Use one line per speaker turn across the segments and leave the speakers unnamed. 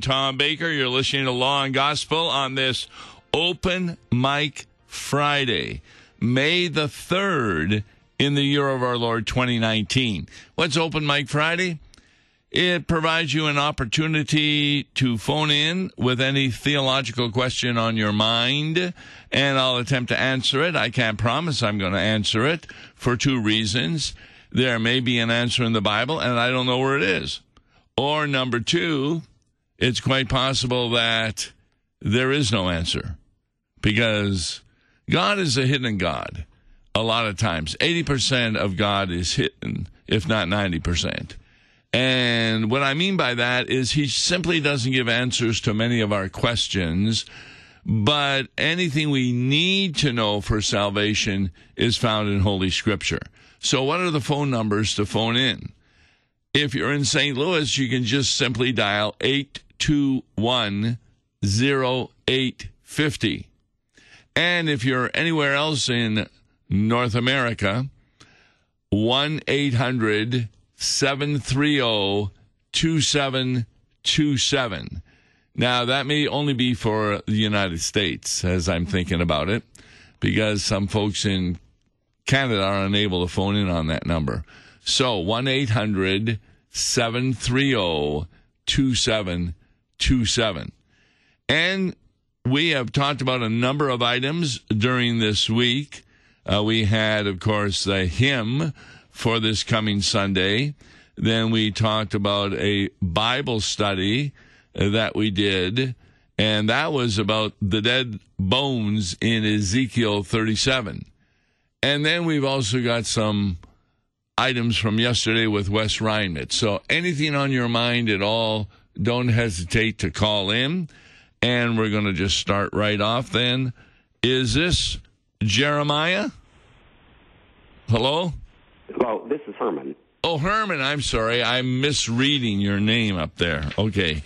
Tom Baker. You're listening to Law and Gospel on this Open Mic Friday, May the 3rd in the year of our Lord 2019. What's Open Mic Friday? It provides you an opportunity to phone in with any theological question on your mind, and I'll attempt to answer it. I can't promise I'm going to answer it for two reasons. There may be an answer in the Bible, and I don't know where it is. Or number two, it's quite possible that there is no answer because God is a hidden God. A lot of times, 80% of God is hidden, if not 90%. And what I mean by that is he simply doesn't give answers to many of our questions, but anything we need to know for salvation is found in Holy Scripture. So, what are the phone numbers to phone in? If you're in St. Louis, you can just simply dial 821 0850. And if you're anywhere else in North America, 1 800 730 2727. Now, that may only be for the United States as I'm thinking about it, because some folks in Canada are unable to phone in on that number. So 1 800 730 2727. And we have talked about a number of items during this week. Uh, we had, of course, the hymn for this coming Sunday. Then we talked about a Bible study that we did, and that was about the dead bones in Ezekiel 37. And then we've also got some items from yesterday with Wes Reinmetz. So anything on your mind at all, don't hesitate to call in. And we're going to just start right off then. Is this Jeremiah? Hello?
Hello, this is Herman.
Oh, Herman, I'm sorry. I'm misreading your name up there. Okay.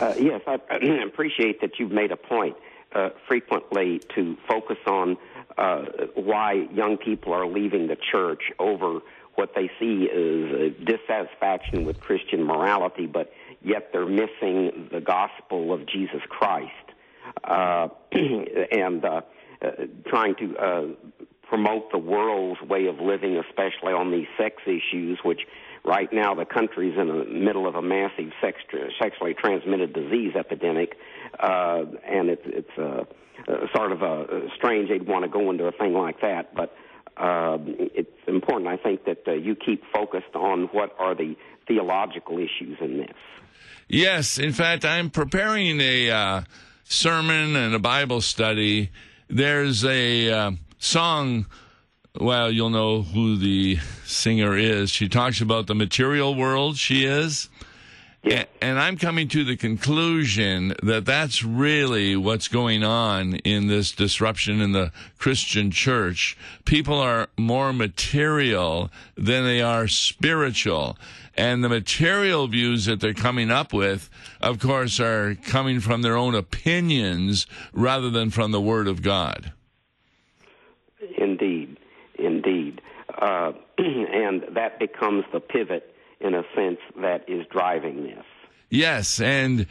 Uh, yes, I appreciate that you've made a point uh, frequently to focus on uh, why young people are leaving the church over what they see as dissatisfaction with Christian morality, but yet they're missing the gospel of Jesus Christ uh, and uh, uh, trying to uh, promote the world's way of living, especially on these sex issues, which right now the country's in the middle of a massive sex, sexually transmitted disease epidemic, uh, and it's it's uh, uh, sort of a strange they'd want to go into a thing like that, but. Uh, it's important, I think, that uh, you keep focused on what are the theological issues in this.
Yes, in fact, I'm preparing a uh, sermon and a Bible study. There's a uh, song. Well, you'll know who the singer is. She talks about the material world she is.
Yeah.
And I'm coming to the conclusion that that's really what's going on in this disruption in the Christian church. People are more material than they are spiritual. And the material views that they're coming up with, of course, are coming from their own opinions rather than from the Word of God.
Indeed, indeed. Uh, and that becomes the pivot in a sense that is driving this.
Yes, and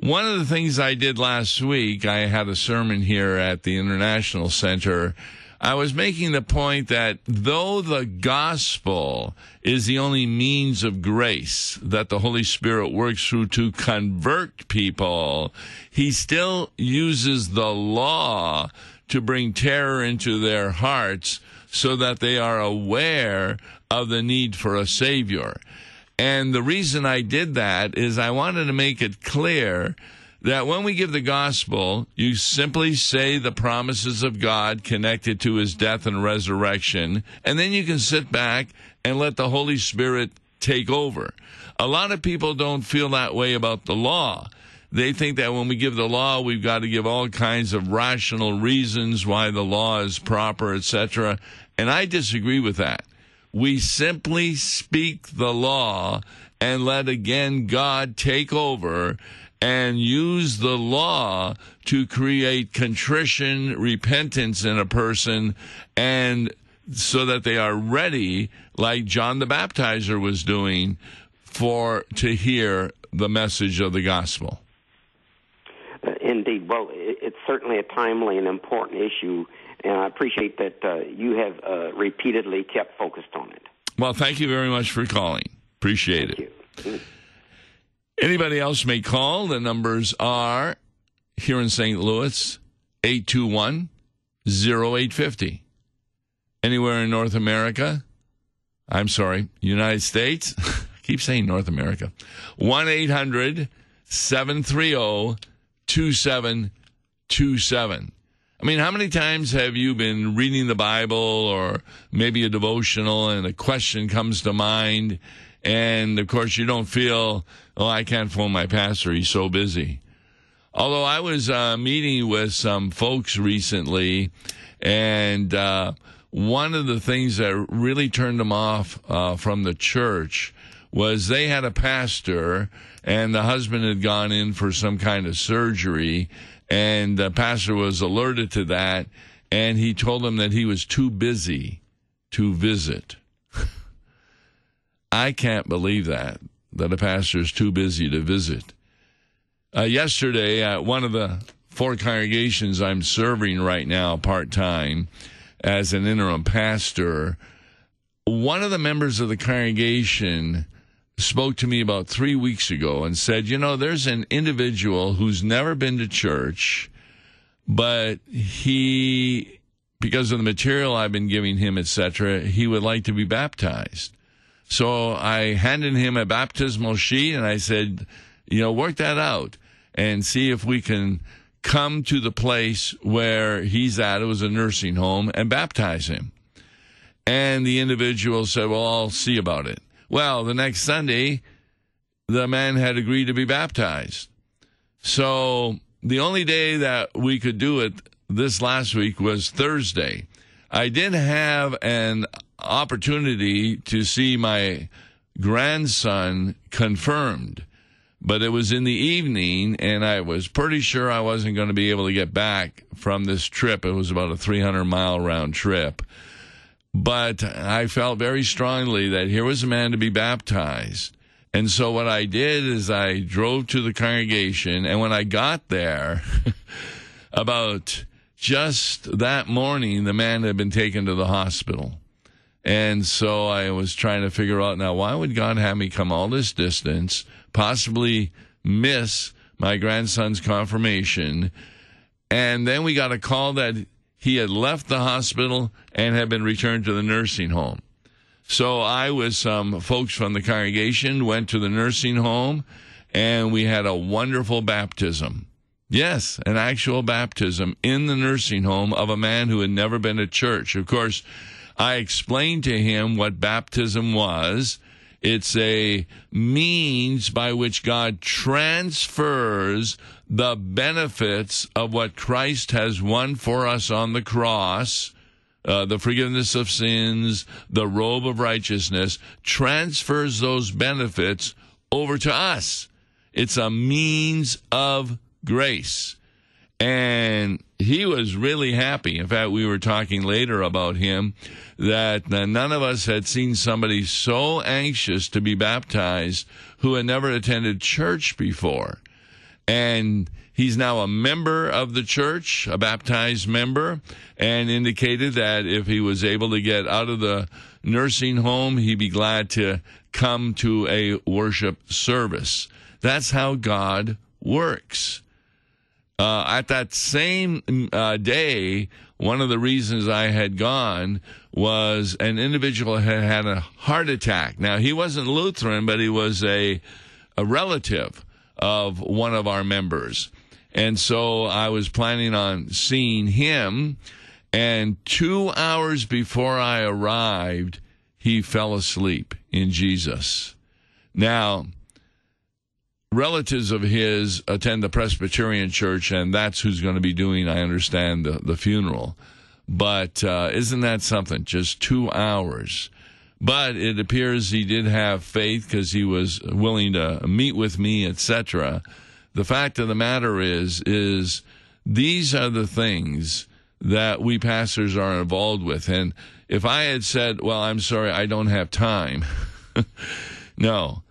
one of the things I did last week, I had a sermon here at the International Center. I was making the point that though the gospel is the only means of grace that the Holy Spirit works through to convert people, he still uses the law to bring terror into their hearts so that they are aware of the need for a Savior. And the reason I did that is I wanted to make it clear that when we give the gospel, you simply say the promises of God connected to his death and resurrection, and then you can sit back and let the Holy Spirit take over. A lot of people don't feel that way about the law. They think that when we give the law, we've got to give all kinds of rational reasons why the law is proper, etc. And I disagree with that. We simply speak the law and let again God take over and use the law to create contrition, repentance in a person, and so that they are ready, like John the Baptizer was doing, for to hear the message of the gospel.
Uh, indeed. Well, it's certainly a timely and important issue, and I appreciate that uh, you have uh, repeatedly kept focused on it.
Well, thank you very much for calling. Appreciate
Thank
it.
you.
Anybody else may call. The numbers are here in St. Louis 821 0850. Anywhere in North America, I'm sorry, United States, I keep saying North America, 1 800 730 2727. I mean, how many times have you been reading the Bible or maybe a devotional and a question comes to mind? And of course, you don't feel, oh, I can't phone my pastor. He's so busy. Although I was uh, meeting with some folks recently, and uh, one of the things that really turned them off uh, from the church was they had a pastor, and the husband had gone in for some kind of surgery, and the pastor was alerted to that, and he told them that he was too busy to visit. I can't believe that, that a pastor is too busy to visit. Uh, yesterday, at one of the four congregations I'm serving right now part time as an interim pastor, one of the members of the congregation spoke to me about three weeks ago and said, You know, there's an individual who's never been to church, but he, because of the material I've been giving him, etc., he would like to be baptized. So I handed him a baptismal sheet and I said, you know, work that out and see if we can come to the place where he's at. It was a nursing home and baptize him. And the individual said, well, I'll see about it. Well, the next Sunday, the man had agreed to be baptized. So the only day that we could do it this last week was Thursday. I did have an opportunity to see my grandson confirmed, but it was in the evening, and I was pretty sure I wasn't going to be able to get back from this trip. It was about a 300 mile round trip. But I felt very strongly that here was a man to be baptized. And so what I did is I drove to the congregation, and when I got there, about just that morning, the man had been taken to the hospital. And so I was trying to figure out now, why would God have me come all this distance, possibly miss my grandson's confirmation? And then we got a call that he had left the hospital and had been returned to the nursing home. So I, with some um, folks from the congregation, went to the nursing home and we had a wonderful baptism. Yes, an actual baptism in the nursing home of a man who had never been to church. Of course, I explained to him what baptism was. It's a means by which God transfers the benefits of what Christ has won for us on the cross. Uh, the forgiveness of sins, the robe of righteousness, transfers those benefits over to us. It's a means of grace. And he was really happy. In fact, we were talking later about him that none of us had seen somebody so anxious to be baptized who had never attended church before. And he's now a member of the church, a baptized member, and indicated that if he was able to get out of the nursing home, he'd be glad to come to a worship service. That's how God works. Uh, at that same uh, day, one of the reasons I had gone was an individual had had a heart attack. Now, he wasn't Lutheran, but he was a, a relative of one of our members. And so I was planning on seeing him. And two hours before I arrived, he fell asleep in Jesus. Now, relatives of his attend the Presbyterian church, and that's who's going to be doing, I understand, the, the funeral. But uh, isn't that something? Just two hours. But it appears he did have faith because he was willing to meet with me, etc. The fact of the matter is, is these are the things that we pastors are involved with. And if I had said, "Well, I'm sorry, I don't have time," no,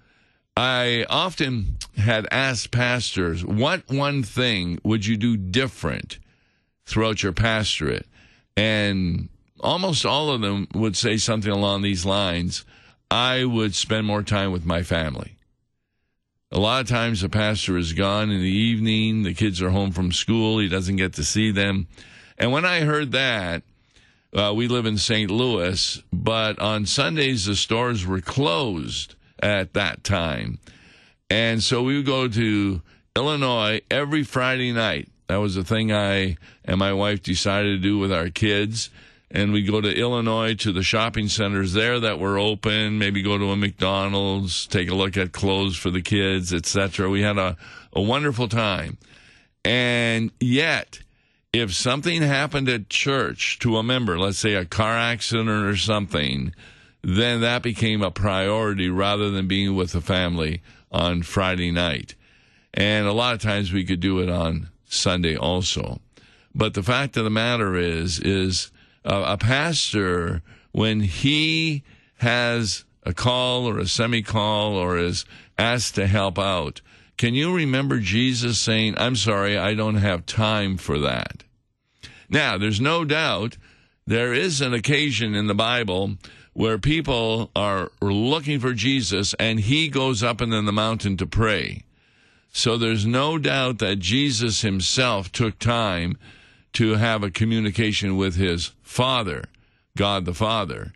I often had asked pastors, what one thing would you do different throughout your pastorate? And almost all of them would say something along these lines I would spend more time with my family. A lot of times the pastor is gone in the evening, the kids are home from school, he doesn't get to see them. And when I heard that, uh, we live in St. Louis, but on Sundays the stores were closed at that time. And so we would go to Illinois every Friday night. That was the thing I and my wife decided to do with our kids. And we go to Illinois to the shopping centers there that were open, maybe go to a McDonald's, take a look at clothes for the kids, etc. We had a, a wonderful time. And yet, if something happened at church to a member, let's say a car accident or something, then that became a priority rather than being with the family on Friday night. And a lot of times we could do it on Sunday also. But the fact of the matter is, is uh, a pastor, when he has a call or a semi call or is asked to help out, can you remember Jesus saying, I'm sorry, I don't have time for that? Now, there's no doubt there is an occasion in the Bible where people are looking for Jesus and he goes up into the mountain to pray. So there's no doubt that Jesus himself took time to have a communication with his Father, God the Father.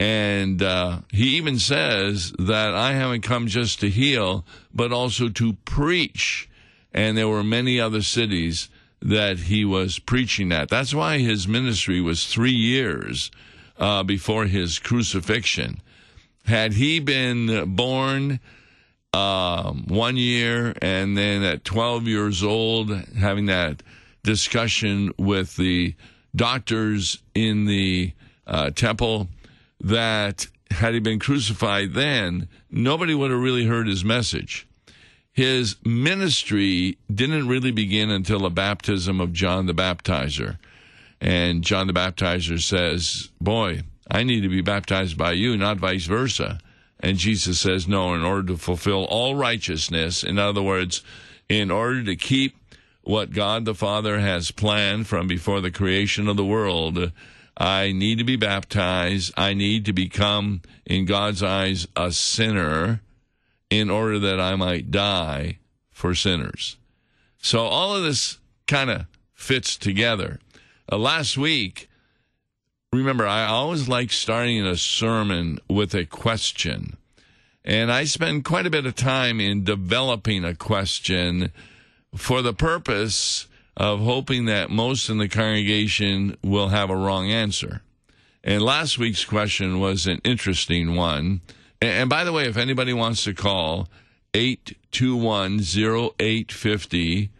And uh, he even says that I haven't come just to heal, but also to preach. And there were many other cities that he was preaching at. That's why his ministry was three years uh, before his crucifixion. Had he been born um, one year and then at 12 years old, having that discussion with the doctors in the uh, temple, that had he been crucified then, nobody would have really heard his message. His ministry didn't really begin until the baptism of John the Baptizer. And John the Baptizer says, Boy, I need to be baptized by you, not vice versa. And Jesus says, No, in order to fulfill all righteousness, in other words, in order to keep what God the Father has planned from before the creation of the world, I need to be baptized. I need to become, in God's eyes, a sinner in order that I might die for sinners. So all of this kind of fits together. Uh, last week, remember, I always like starting a sermon with a question. And I spend quite a bit of time in developing a question for the purpose of hoping that most in the congregation will have a wrong answer. And last week's question was an interesting one. And, by the way, if anybody wants to call, 821 0850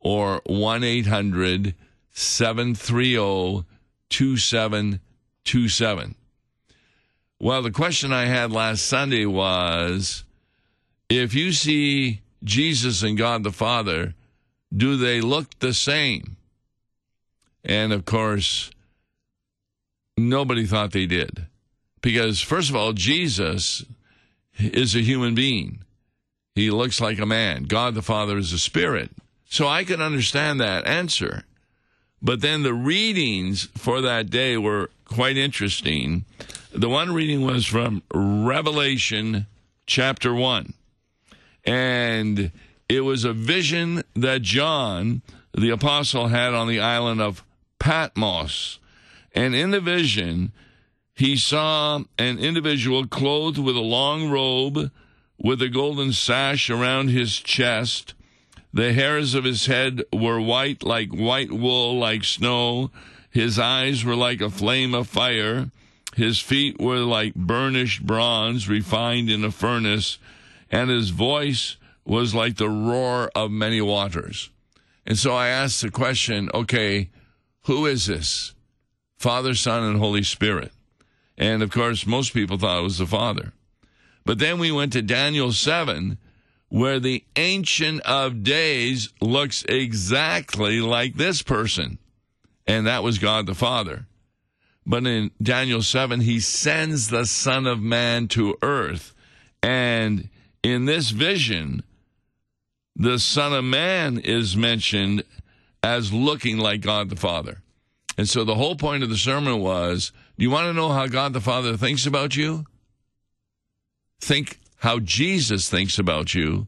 or 1 800 730 2727. Well, the question I had last Sunday was if you see Jesus and God the Father, do they look the same? And of course, nobody thought they did. Because, first of all, Jesus is a human being. He looks like a man. God the Father is a spirit. So I can understand that answer. But then the readings for that day were quite interesting. The one reading was from Revelation chapter 1. And it was a vision that John, the apostle, had on the island of Patmos. And in the vision, he saw an individual clothed with a long robe with a golden sash around his chest the hairs of his head were white like white wool, like snow. His eyes were like a flame of fire. His feet were like burnished bronze refined in a furnace, and his voice was like the roar of many waters. And so I asked the question okay, who is this? Father, Son, and Holy Spirit. And of course, most people thought it was the Father. But then we went to Daniel 7, where the Ancient of Days looks exactly like this person, and that was God the Father. But in Daniel 7, he sends the Son of Man to earth, and in this vision, the Son of Man is mentioned as looking like God the Father. And so the whole point of the sermon was do you want to know how God the Father thinks about you? Think how Jesus thinks about you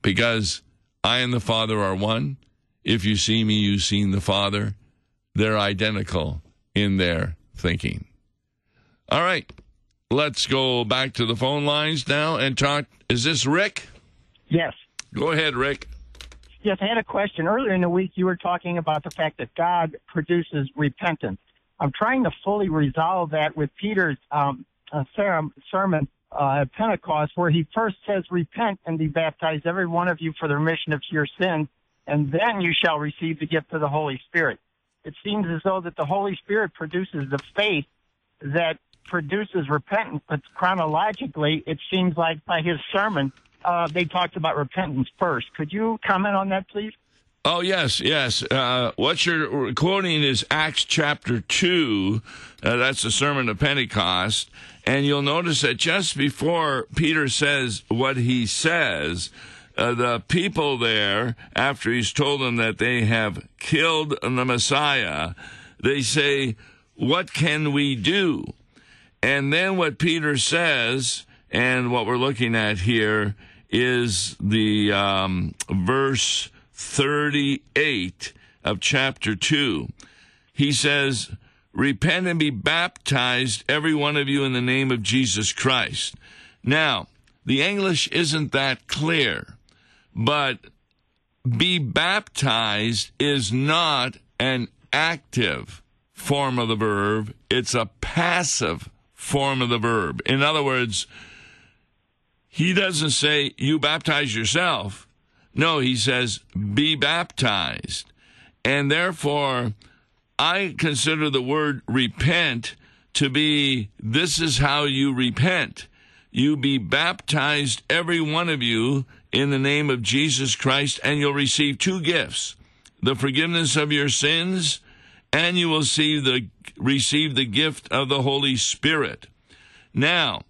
because I and the Father are one. If you see me, you've seen the Father. They're identical in their thinking. All right, let's go back to the phone lines now and talk. Is this Rick?
Yes.
Go ahead, Rick.
Yes, I had a question. Earlier in the week, you were talking about the fact that God produces repentance. I'm trying to fully resolve that with Peter's um, uh, sermon uh, at Pentecost, where he first says, Repent and be baptized, every one of you, for the remission of your sins, and then you shall receive the gift of the Holy Spirit. It seems as though that the Holy Spirit produces the faith that produces repentance, but chronologically, it seems like by his sermon, uh, they talked about repentance first. Could you comment on that, please?
Oh, yes, yes. Uh, what you're quoting is Acts chapter 2. Uh, that's the Sermon of Pentecost. And you'll notice that just before Peter says what he says, uh, the people there, after he's told them that they have killed the Messiah, they say, What can we do? And then what Peter says, and what we're looking at here, is the um, verse 38 of chapter 2. He says, Repent and be baptized, every one of you, in the name of Jesus Christ. Now, the English isn't that clear, but be baptized is not an active form of the verb, it's a passive form of the verb. In other words, he doesn't say, you baptize yourself. No, he says, be baptized. And therefore, I consider the word repent to be this is how you repent. You be baptized, every one of you, in the name of Jesus Christ, and you'll receive two gifts the forgiveness of your sins, and you will see the, receive the gift of the Holy Spirit. Now,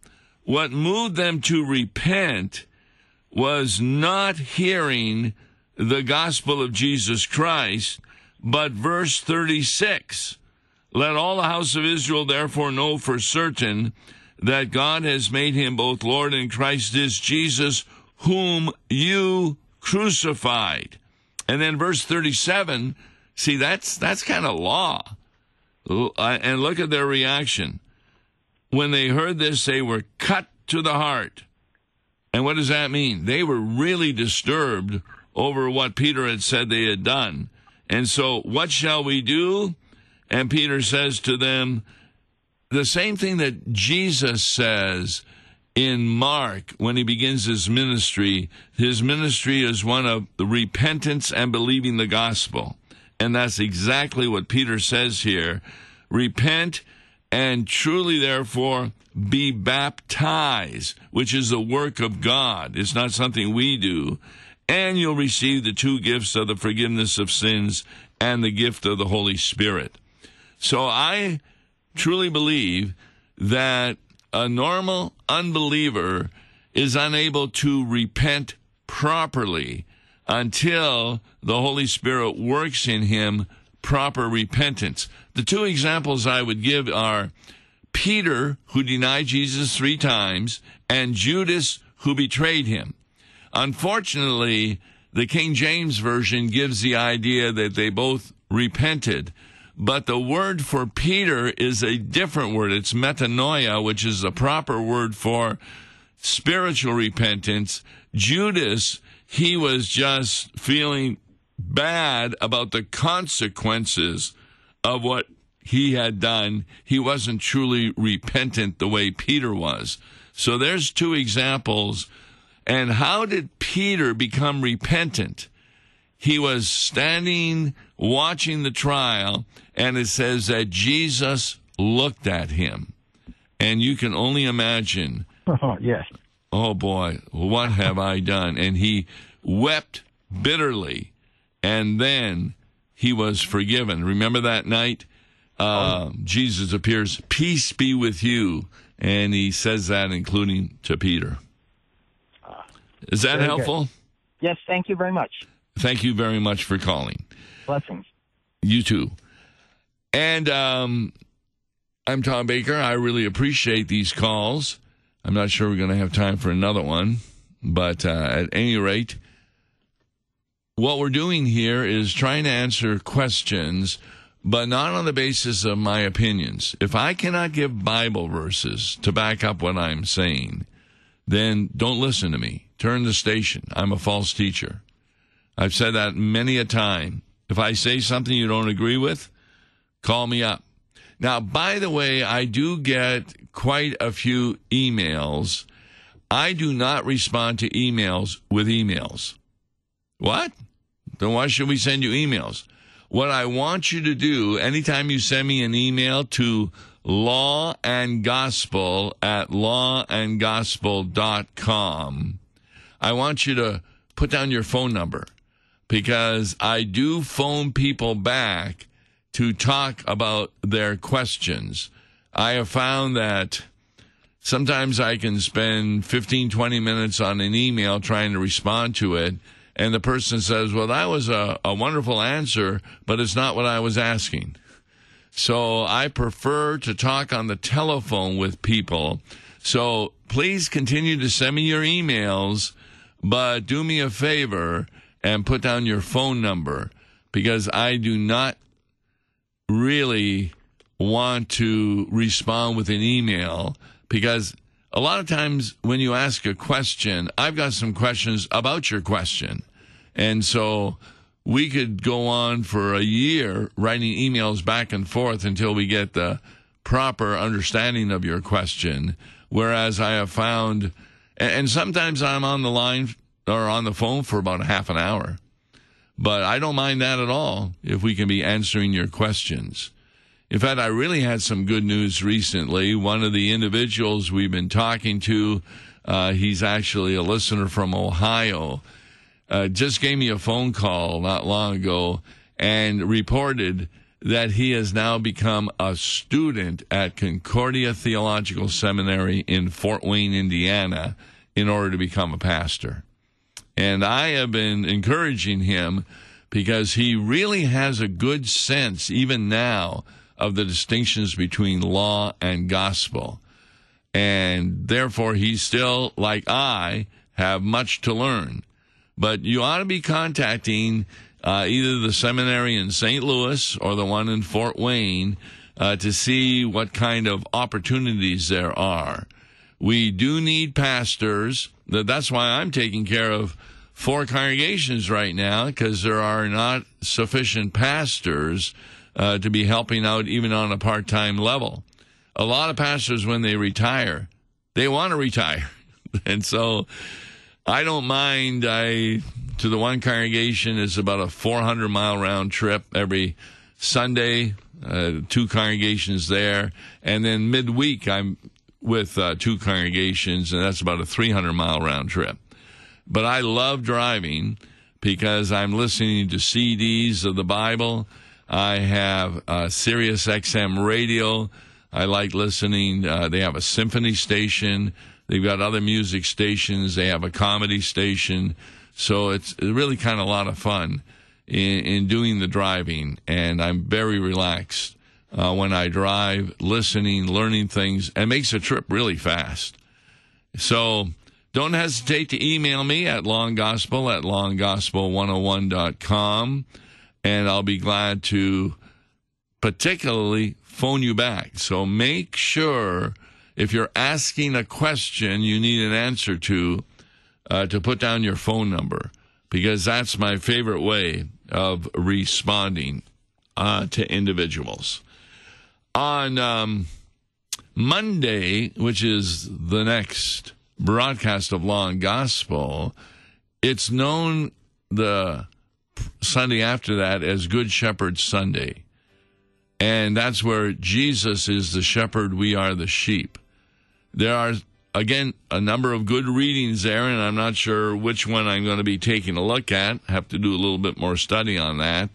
what moved them to repent was not hearing the gospel of Jesus Christ, but verse 36. Let all the house of Israel therefore know for certain that God has made him both Lord and Christ is Jesus, whom you crucified. And then verse 37, see, that's, that's kind of law. Uh, and look at their reaction. When they heard this, they were cut to the heart and what does that mean? They were really disturbed over what Peter had said they had done. And so, what shall we do? And Peter says to them, the same thing that Jesus says in Mark when he begins his ministry. His ministry is one of repentance and believing the gospel. And that's exactly what Peter says here. Repent and truly, therefore, be baptized, which is the work of God. It's not something we do. And you'll receive the two gifts of the forgiveness of sins and the gift of the Holy Spirit. So I truly believe that a normal unbeliever is unable to repent properly until the Holy Spirit works in him proper repentance. The two examples I would give are Peter, who denied Jesus three times, and Judas, who betrayed him. Unfortunately, the King James Version gives the idea that they both repented. But the word for Peter is a different word. It's metanoia, which is the proper word for spiritual repentance. Judas, he was just feeling bad about the consequences of what he had done. He wasn't truly repentant the way Peter was. So there's two examples. And how did Peter become repentant? He was standing watching the trial, and it says that Jesus looked at him. And you can only imagine.
Oh, yes.
Oh, boy, what have I done? And he wept bitterly, and then he was forgiven. Remember that night? uh, Jesus appears, peace be with you. And he says that, including to Peter. Is that
Very
helpful?
Good. Yes, thank you very much.
Thank you very much for calling.
Blessings.
You too. And um, I'm Tom Baker. I really appreciate these calls. I'm not sure we're going to have time for another one, but uh, at any rate, what we're doing here is trying to answer questions, but not on the basis of my opinions. If I cannot give Bible verses to back up what I'm saying, then don't listen to me. Turn the station. I'm a false teacher. I've said that many a time. If I say something you don't agree with, call me up. Now, by the way, I do get quite a few emails. I do not respond to emails with emails. What? Then why should we send you emails? What I want you to do, anytime you send me an email to law and gospel at lawandgospel.com, I want you to put down your phone number because I do phone people back to talk about their questions. I have found that sometimes I can spend 15, 20 minutes on an email trying to respond to it. And the person says, well, that was a, a wonderful answer, but it's not what I was asking. So I prefer to talk on the telephone with people. So please continue to send me your emails, but do me a favor and put down your phone number because I do not really want to respond with an email because a lot of times when you ask a question, I've got some questions about your question. And so we could go on for a year writing emails back and forth until we get the proper understanding of your question. Whereas I have found, and sometimes I'm on the line or on the phone for about a half an hour. But I don't mind that at all if we can be answering your questions. In fact, I really had some good news recently. One of the individuals we've been talking to, uh, he's actually a listener from Ohio, uh, just gave me a phone call not long ago and reported that he has now become a student at Concordia Theological Seminary in Fort Wayne, Indiana, in order to become a pastor. And I have been encouraging him because he really has a good sense, even now, of the distinctions between law and gospel. And therefore, he still, like I, have much to learn. But you ought to be contacting uh, either the seminary in St. Louis or the one in Fort Wayne uh, to see what kind of opportunities there are. We do need pastors. That's why I'm taking care of four congregations right now because there are not sufficient pastors uh, to be helping out even on a part time level. A lot of pastors, when they retire, they want to retire. and so I don't mind. I to the one congregation is about a 400 mile round trip every Sunday. Uh, two congregations there, and then midweek I'm with uh, two congregations, and that's about a 300 mile round trip. But I love driving because I'm listening to CDs of the Bible. I have a Sirius XM radio. I like listening. Uh, they have a symphony station. They've got other music stations. They have a comedy station. So it's really kind of a lot of fun in, in doing the driving. And I'm very relaxed uh, when I drive, listening, learning things, and makes the trip really fast. So don't hesitate to email me at lawandgospel at lawandgospel101.com, and I'll be glad to particularly phone you back. So make sure if you're asking a question you need an answer to, uh, to put down your phone number, because that's my favorite way of responding uh, to individuals. On um, Monday, which is the next broadcast of Law and Gospel, it's known the Sunday after that as Good Shepherd Sunday. And that's where Jesus is the shepherd, we are the sheep. There are, again, a number of good readings there, and I'm not sure which one I'm going to be taking a look at. Have to do a little bit more study on that.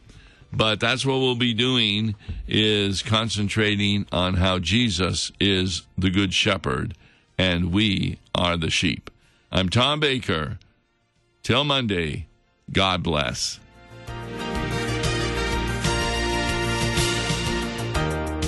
But that's what we'll be doing is concentrating on how Jesus is the good shepherd and we are the sheep. I'm Tom Baker. Till Monday, God bless.